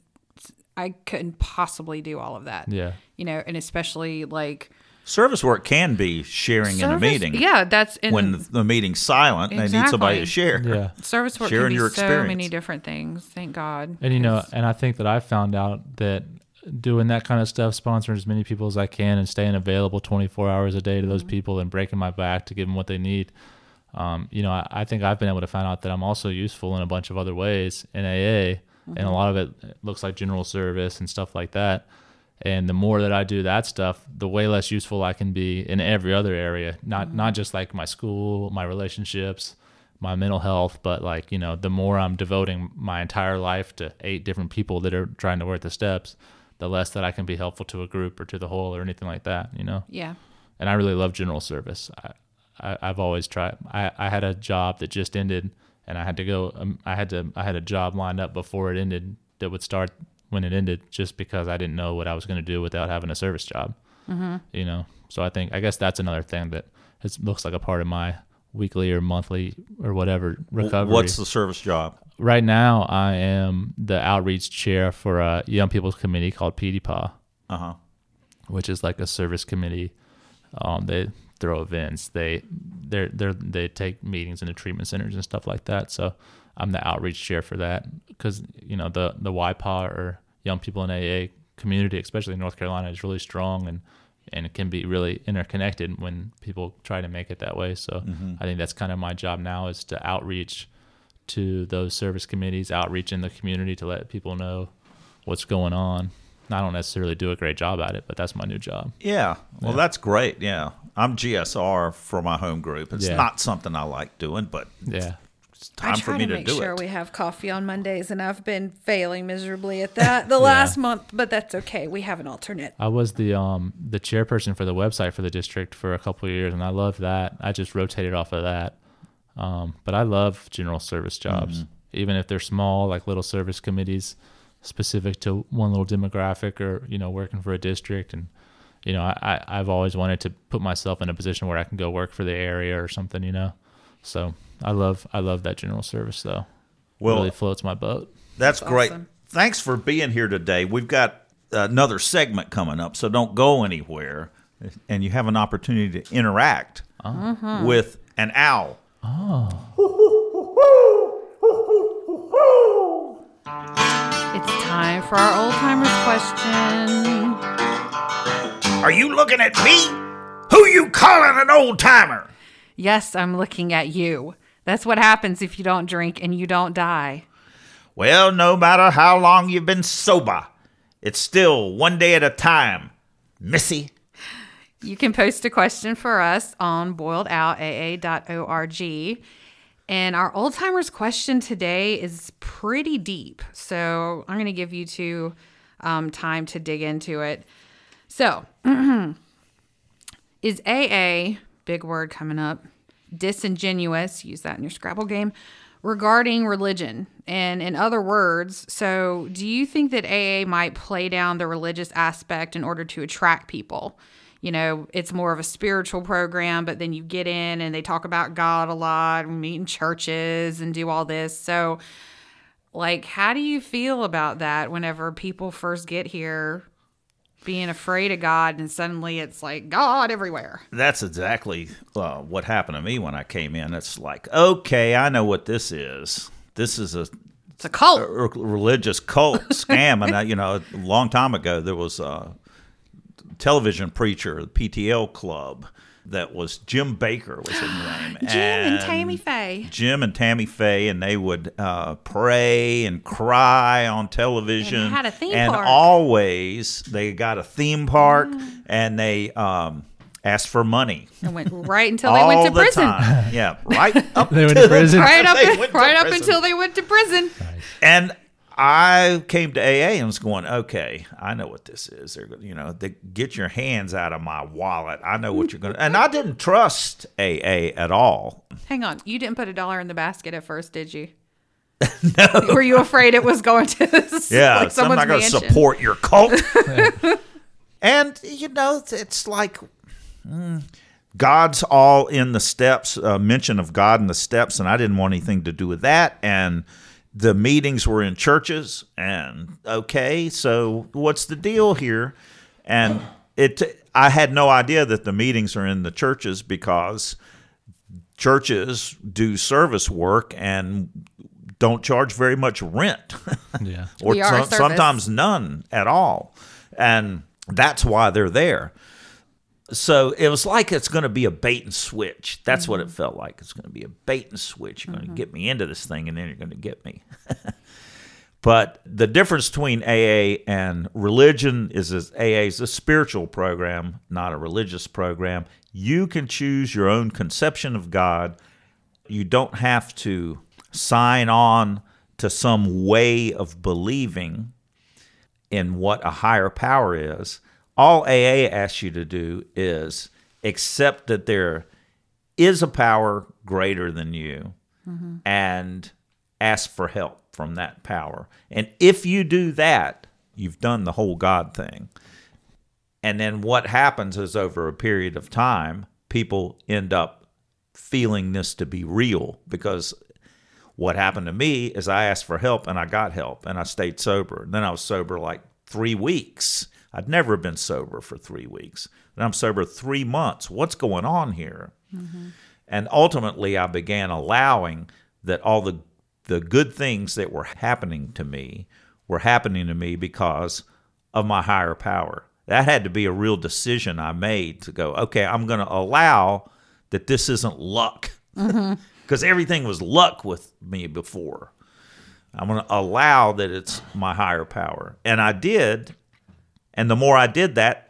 I couldn't possibly do all of that. Yeah. You know, and especially like, Service work can be sharing in a meeting. Yeah, that's in When the meeting's silent, they need somebody to share. Yeah. service work sharing can be your so many different things. Thank God. And you know, and I think that I found out that doing that kind of stuff, sponsoring as many people as I can, and staying available 24 hours a day to those people, and breaking my back to give them what they need. Um, you know, I, I think I've been able to find out that I'm also useful in a bunch of other ways in AA, and a lot of it looks like general service and stuff like that. And the more that I do that stuff, the way less useful I can be in every other area. Not not just like my school, my relationships, my mental health, but like, you know, the more I'm devoting my entire life to eight different people that are trying to work the steps, the less that I can be helpful to a group or to the whole or anything like that, you know? yeah. And I really love general service. I, I, I've always tried. I, I had a job that just ended, and I had to go. Um, I had to. I had a job lined up before it ended that would start when it ended, just because I didn't know what I was going to do without having a service job. Mm-hmm. You know, so I think I guess that's another thing that it looks like a part of my weekly or monthly or whatever recovery. What's the service job? right now? I am the outreach chair for a young people's committee called PDPA Uh huh. which is like a service committee. Um, they throw events. They they they they take meetings in the treatment centers and stuff like that. So I'm the outreach chair for that because you know the the YPA or young people in AA community, especially in North Carolina, is really strong and and it can be really interconnected when people try to make it that way. So mm-hmm. I think that's kind of my job now is to outreach to those service committees, outreach in the community to let people know what's going on. I don't necessarily do a great job at it, but that's my new job. Yeah. Well, that's great. Yeah. I'm GSR for my home group. It's Yeah. not something I like doing, but Yeah. It's time I for try me to to, make do sure it. we have coffee on Mondays, and I've been failing miserably at that the last month. But that's okay. We have an alternate. I was the um the chairperson for the website for the district for a couple of years, and I love that. I just rotated off of that. Um, but I love general service jobs, even if they're small, like little service committees, specific to one little demographic, or you know, working for a district. And you know, I, I I've always wanted to put myself in a position where I can go work for the area or something. You know, so I love I love that general service though. Well, really floats my boat. That's great. awesome. Thanks for being here today. We've got another segment coming up, so don't go anywhere. And you have an opportunity to interact uh-huh. with an owl. Oh. It's time for our old timers question. Are you looking at me? Who you calling an old timer? Yes, I'm looking at you. That's what happens if you don't drink and you don't die. Well, no matter how long you've been sober, it's still one day at a time, Missy. You can post a question for us on boiledowlaa.org. And our old timers question today is pretty deep. So I'm going to give you two um, time to dig into it. So, is AA, big word coming up, disingenuous, use that in your Scrabble game, regarding religion? And in other words, so do you think that AA might play down the religious aspect in order to attract people? You know, it's more of a spiritual program, but then you get in and they talk about God a lot and meet in churches and do all this. So, like, how do you feel about that whenever people first get here? Being afraid of God, and suddenly it's like God everywhere. That's exactly uh, what happened to me when I came in. It's like, okay, I know what this is. This is a It's a cult. a religious cult scam. And, uh, you know, a long time ago, there was a television preacher, the PTL Club, that was Jim Bakker was his name. Jim and Tammy Faye. Jim and Tammy Faye, and they would uh, pray and cry on television. And had a theme and park. always they got a theme park, and they um, asked for money. And went right until they went to the prison. time. Yeah, right up They went to to prison? Right up, they went to right up prison. until they went to prison. And I came to AA and was going, okay, I know what this is. They're, you know, they get your hands out of my wallet. I know what you're going to. And I didn't trust AA at all. Hang on, you didn't put a dollar in the basket at first, did you? no. Were you afraid it was going to? Yeah, like so I'm not going to support your cult. and you know, it's- it's like mm, God's all in the steps. Uh, mention of God in the steps, and I didn't want anything to do with that. And the meetings were in churches, and okay, so what's the deal here? And it, I had no idea that the meetings are in the churches because churches do service work and don't charge very much rent. Yeah. or We some- sometimes none at all. And that's why they're there. So it was like it's going to be a bait and switch. That's what it Mm-hmm. felt like. It's going to be a bait and switch. You're going to get me into this thing, and then you're going to get me. but the difference between AA and religion is that AA is a spiritual program, not a religious program. You can choose your own conception of God. You don't have to sign on to some way of believing in what a higher power is. All AA asks you to do is accept that there is a power greater than you mm-hmm. and ask for help from that power. And if you do that, you've done the whole God thing. And then what happens is over a period of time, people end up feeling this to be real because what happened to me is I asked for help and I got help and I stayed sober. And then I was sober like three weeks. I'd never been sober for three weeks. And I'm sober three months. What's going on here? Mm-hmm. And ultimately, I began allowing that all the the good things that were happening to me were happening to me because of my higher power. That had to be a real decision I made to go, okay, I'm going to allow that this isn't luck. Mm-hmm. Because everything was luck with me before. I'm going to allow that it's my higher power. And I did. And the more I did that,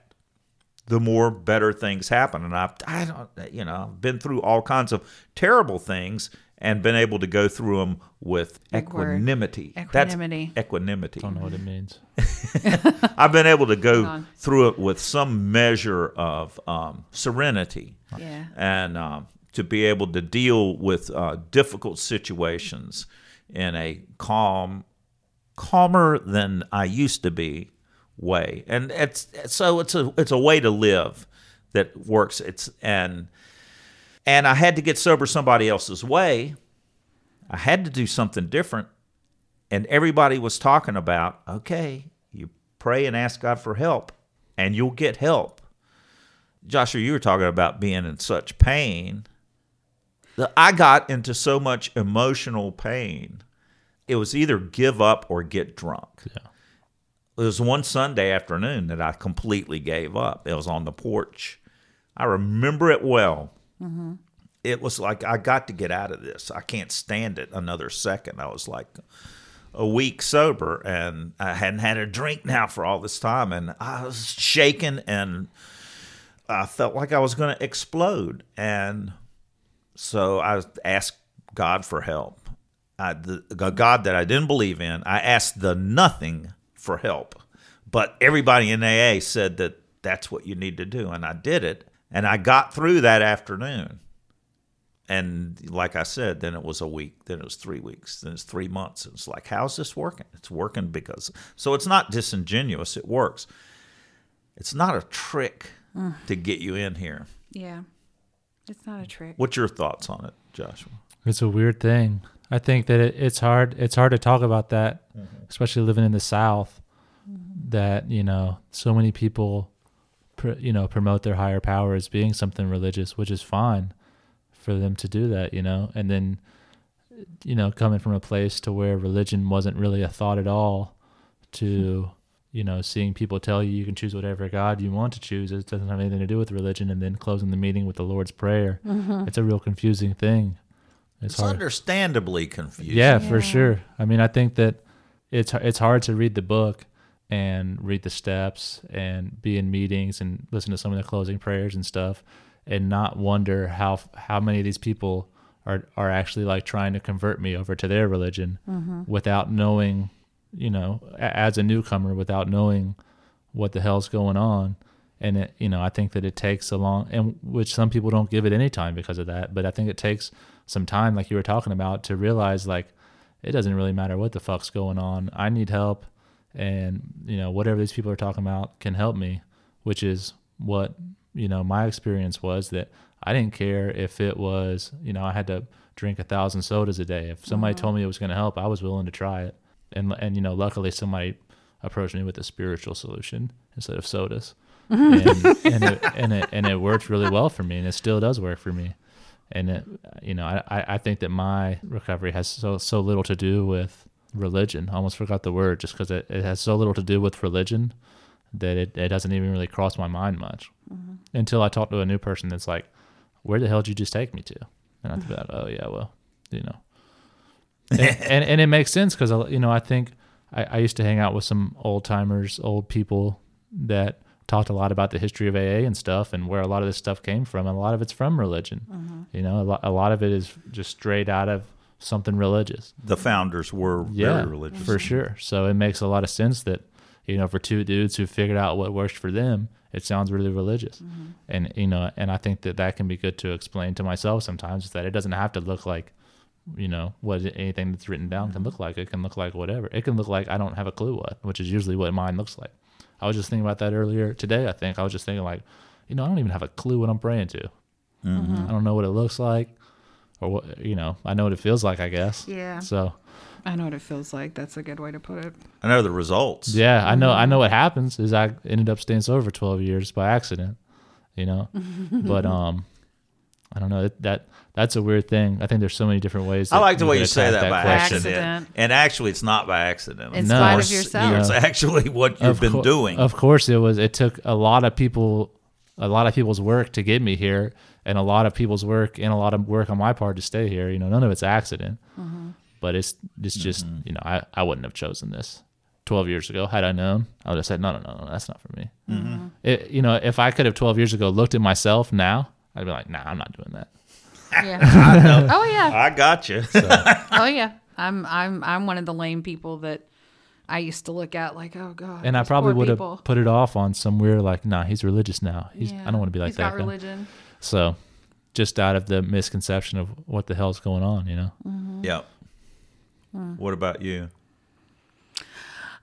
the more better things happen. And I've, I don't, you know, I've been through all kinds of terrible things and been able to go through them with Big equanimity. Equanimity. That's equanimity. Don't know what it means. I've been able to go through it with some measure of um, serenity Yeah. and um, to be able to deal with uh, difficult situations in a calm, calmer than I used to be way. And it's so it's a it's a way to live that works. It's and and I had to get sober somebody else's way. I had to do something different. And everybody was talking about, okay, you pray and ask God for help, and you'll get help. Joshua, you were talking about being in such pain. I got into so much emotional pain. It was either give up or get drunk. Yeah. It was one Sunday afternoon that I completely gave up. It was on the porch. I remember it well. Mm-hmm. It was like I got to get out of this. I can't stand it another second. I was like a week sober and I hadn't had a drink now for all this time and I was shaking and I felt like I was going to explode. And so I asked God for help. I, the, the God that I didn't believe in, I asked the nothing for help. But everybody in AA said that that's what you need to do. And I did it. And I got through that afternoon. And like I said, then it was a week, then it was three weeks, then it's three months. It's like, how's this working? It's working because, so it's not disingenuous, it works. It's not a trick to get you in here. Yeah. It's not a trick. What's your thoughts on it, Joshua? It's a weird thing. I think that it, it's hard. It's hard to talk about that, Mm-hmm. especially living in the South. Mm-hmm. That you know, so many people, pr- you know, promote their higher power as being something religious, which is fine for them to do that. You know, and then, you know, coming from a place to where religion wasn't really a thought at all, to mm-hmm. you know, seeing people tell you you can choose whatever God you want to choose. It doesn't have anything to do with religion, and then closing the meeting with the Lord's prayer. Mm-hmm. It's a real confusing thing. It's understandably confusing. Yeah, for sure. I mean, I think that it's it's hard to read the book and read the steps and be in meetings and listen to some of the closing prayers and stuff and not wonder how how many of these people are are actually like trying to convert me over to their religion mm-hmm. without knowing, you know, as a newcomer without knowing what the hell's going on. And it, you know, I think that it takes a long, and which some people don't give it any time because of that. But I think it takes some time, like you were talking about, to realize like it doesn't really matter what the fuck's going on. I need help, and you know whatever these people are talking about can help me, which is what you know my experience was that I didn't care if it was you know I had to drink a thousand sodas a day. If somebody mm-hmm. told me it was going to help, I was willing to try it, and and you know luckily somebody approached me with a spiritual solution instead of sodas. And, and, it, and it and it worked really well for me, and it still does work for me and it, you know, I, I think that my recovery has so so little to do with religion. I almost forgot the word just because it, it has so little to do with religion that it, it doesn't even really cross my mind much mm-hmm. until I talk to a new person that's like, "Where the hell did you just take me to?" And I think, about, mm-hmm. "Oh yeah, well, you know," and and, and it makes sense because uh, you know I think I, I used to hang out with some old timers, old people that talked a lot about the history of AA and stuff and where a lot of this stuff came from. And a lot of it's from religion. Mm-hmm. You know, a lot, a lot of it is just straight out of something religious. The founders were Yeah, very religious. for sure. So it makes a lot of sense that you know, for two dudes who figured out what works for them, it sounds really religious. Mm-hmm. And you know, and I think that that can be good to explain to myself sometimes is that it doesn't have to look like you know what anything that's written down can mm-hmm. look like. It can look like whatever. It can look like I don't have a clue what, which is usually what mine looks like. I was just thinking about that earlier today. I think I was just thinking like, you know, I don't even have a clue what I'm praying to. I don't know what it looks like, or what you know. I know what it feels like. I guess. Yeah. So I know what it feels like. That's a good way to put it. I know the results. yeah, I know. I know what happens is I ended up staying sober for 12 years by accident. You know, but um, I don't know that that's a weird thing. I think there's so many different ways. I like the way you say attack that by question. accident. Accident. and actually, it's not by accident. In No. spite It's- of yourself. It's actually what you've Of been cour- doing. Of course, it was. It took a lot of people, a lot of people's work to get me here, and a lot of people's work and a lot of work on my part to stay here. You know, none of it's accident, Mm-hmm. but it's it's just you know I I wouldn't have chosen this. 12 years ago had i known i would have said no no no no that's not for me Mm-hmm. it, you know if i could have 12 years ago looked at myself now i'd be like nah i'm not doing that Yeah. oh yeah. I got you. Oh yeah. I'm I'm I'm one of the lame people that I used to look at like, oh god. and i probably poor would have put it off on somewhere like nah he's religious now he's Yeah. i don't want to be like He's that got guy. religion. So, just out of the misconception of what the hell's going on, you know. Mm-hmm. yep. Hmm. What about you?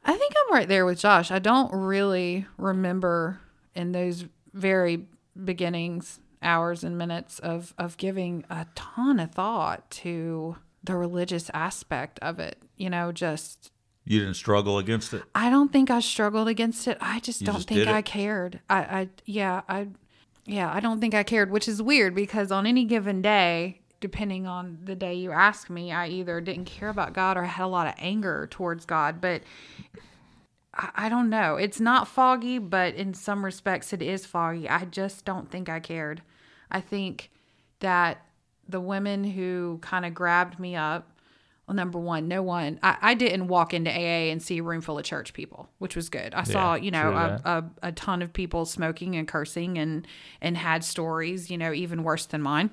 I think I'm right there with Josh. I don't really remember in those very beginnings, hours and minutes of of giving a ton of thought to the religious aspect of it. You know, just You didn't struggle against it. I don't think I struggled against it. I just You don't just think I cared. I, I yeah, I yeah, I don't think I cared, which is weird because on any given day, depending on the day you ask me, I either didn't care about God or had a lot of anger towards God. But I, don't know. It's not foggy, but in some respects it is foggy. I just don't think I cared. I think that the women who kind of grabbed me up well, number one, no one. I, I didn't walk into AA and see a room full of church people, which was good. I saw, you know, a, a, a ton of people smoking and cursing and and had stories, you know, even worse than mine.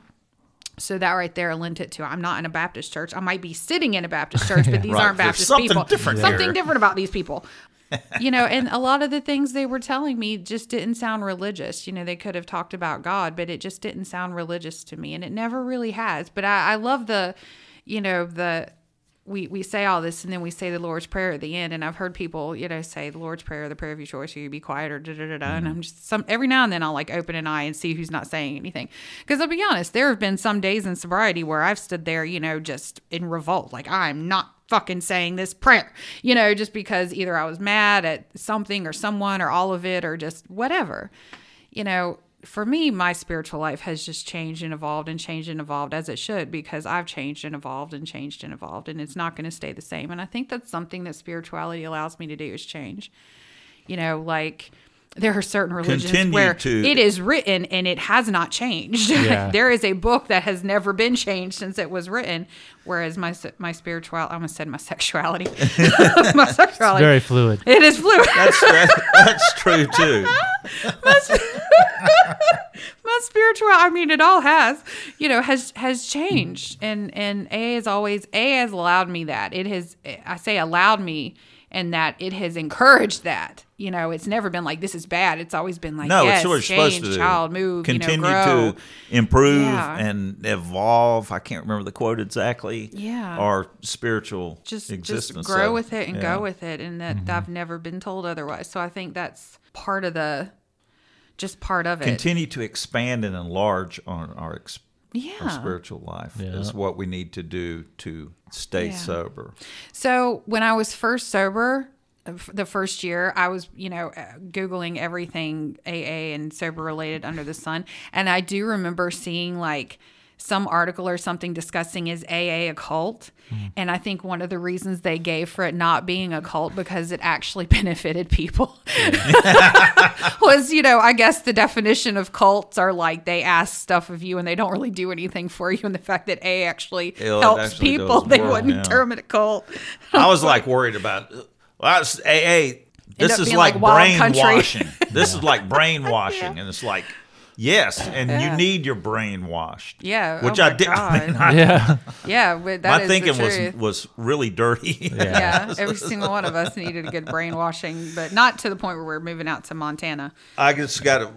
So that right there lent it to I'm not in a Baptist church. I might be sitting in a Baptist church, but these Right. aren't Baptist something people. different something here. different about these people. You know, and a lot of the things they were telling me just didn't sound religious. You know, they could have talked about God, but it just didn't sound religious to me, and it never really has. But I, I love the, you know, the we we say all this and then we say the Lord's Prayer at the end. And I've heard people, you know, say the Lord's Prayer, the prayer of your choice, or you be quiet, or da da da da. And mm-hmm. I'm just some every now and then I'll like open an eye and see who's not saying anything. Because I'll be honest, there have been some days in sobriety where I've stood there, you know, just in revolt, like I'm not fucking saying this prayer, you know, just because either I was mad at something or someone or all of it or just whatever, you know for me, my spiritual life has just changed and evolved and changed and evolved as it should because I've changed and evolved and changed and evolved and it's not going to stay the same. And I think that's something that spirituality allows me to do is change. You know, like there are certain religions Continue where to- it is written and it has not changed. Yeah. there is a book that has never been changed since it was written. Whereas my my spirituality, I almost said my sexuality, my sexuality, Very fluid. it is fluid. That's that, that's true too. my, sp- my spiritual i mean it all has you know has has changed and and a has always a has allowed me that it has i say allowed me and that it has encouraged that you know it's never been like this is bad it's always been like No, yes, it's what you're change, supposed to do. child move Continue you know, grow. to improve Yeah. and evolve. I can't remember the quote exactly. Yeah. Our spiritual just existence. just grow so, with it and yeah. go with it and that mm-hmm. I've never been told otherwise so I think that's part of the just part of it Continue to expand and enlarge on our, ex- our yeah spiritual life Yeah. is what we need to do to stay Yeah. sober. So when I was first sober, uh, the first year, I was, you know, uh, Googling everything AA and sober related under the sun. And I do remember seeing like some article or something discussing is AA a cult. Hmm. And I think one of the reasons they gave for it not being a cult because it actually benefited people was, you know, I guess the definition of cults are like they ask stuff of you and they don't really do anything for you. And the fact that A actually It helps actually people, they wouldn't yeah. term it a cult. I was like worried about. Well, AA. This is like, like brainwashing. this is like brainwashing, and it's like, Yes, and Yeah. you need your brain washed. Yeah. Oh Which oh I my did. I mean, I- Yeah. yeah. but That my is thinking the was truth. was really dirty. Yeah, every single one of us needed a good brainwashing, but not to the point where we're moving out to Montana. I just got to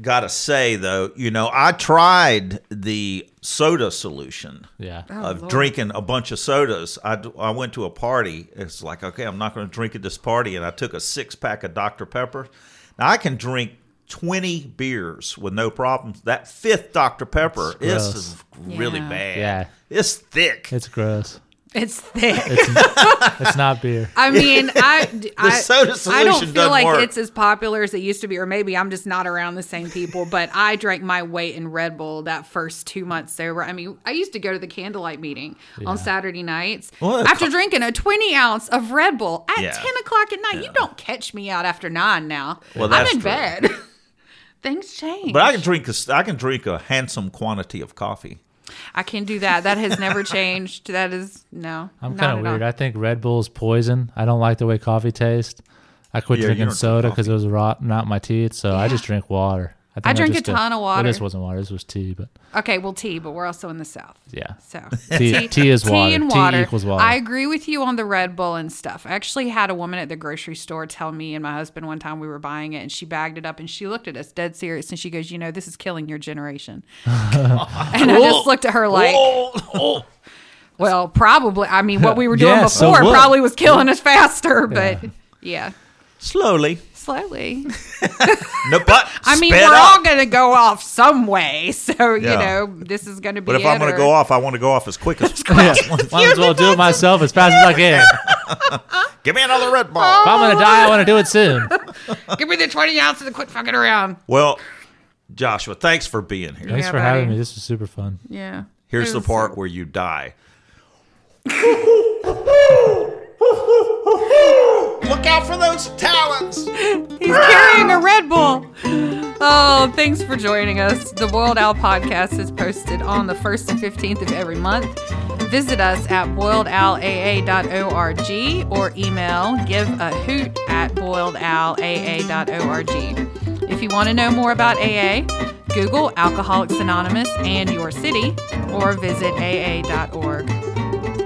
got to say though, you know, I tried the soda solution. Yeah. Oh, of Lord. drinking a bunch of sodas. I I went to a party. It's like, okay, I'm not going to drink at this party. And I took a six pack of Dr. Pepper. Now, I can drink 20 beers with no problems. That fifth Dr. Pepper is really Yeah. bad. Yeah. It's thick. It's gross. It's thick. It's not beer. I mean, I, I, soda I don't feel doesn't like work. it's as popular as it used to be, or maybe I'm just not around the same people. But I drank my weight in Red Bull that first two months sober. I mean, I used to go to the candlelight meeting on Saturday nights Well, after drinking a 20 ounce of Red Bull at Yeah. 10 o'clock at night. You don't catch me out after nine now. Well, I'm that's in true. bed. Things change. but I can drink a, I can drink a handsome quantity of coffee. I can do that. That has never changed. That is no. I'm kind of at all. weird. I think Red Bull's poison. I don't like the way coffee tastes. I quit Yeah, drinking soda because coffee. it was rotting out my teeth. So I just drink water. Think I drink a just did- ton of Well, this wasn't water. This was tea, but Okay, well, tea, but we're also in the South. yeah. So Tea- tea is water. and Tea water. equals water. I agree with you on the Red Bull and stuff. I actually had a woman at the grocery store tell me and my husband one time we were buying it, and she bagged it up and she looked at us dead serious, and she goes, "You know, this is killing your generation." and I just looked at her like. "Well, probably. I mean, what we were doing Yeah, before what? probably was killing us faster, but yeah, slowly. Slowly." No, but I mean, we're up. all gonna go off some way, so you Yeah. know, this is gonna be. But if it I'm going to or- go off, I want to go off as quick as Yeah. possible. Might as well do it myself as fast as I can. Give me another Red Bull. Oh. If I'm gonna die, I want to do it soon. give me the twenty ounces and quit fucking around. Well, Joshua, thanks for being here. Thanks Yeah, for having me. This was super fun. Yeah. Here's the part so- where you die. Look out for those talons. He's carrying a Red Bull. Oh, thanks for joining us. The Boiled Owl podcast is posted on the 1st and 15th of every month. Visit us at boiledowlaa.org or email give a hoot at boiledowlaa.org. If you want to know more about AA, Google Alcoholics Anonymous and your city or visit aa.org.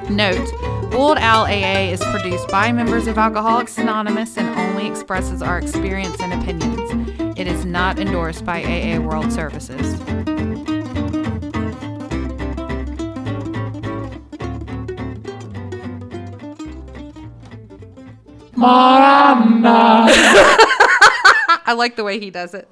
Note, Old Owl AA is produced by members of Alcoholics Anonymous and only expresses our experience and opinions. It is not endorsed by AA World Services. I like the way he does it.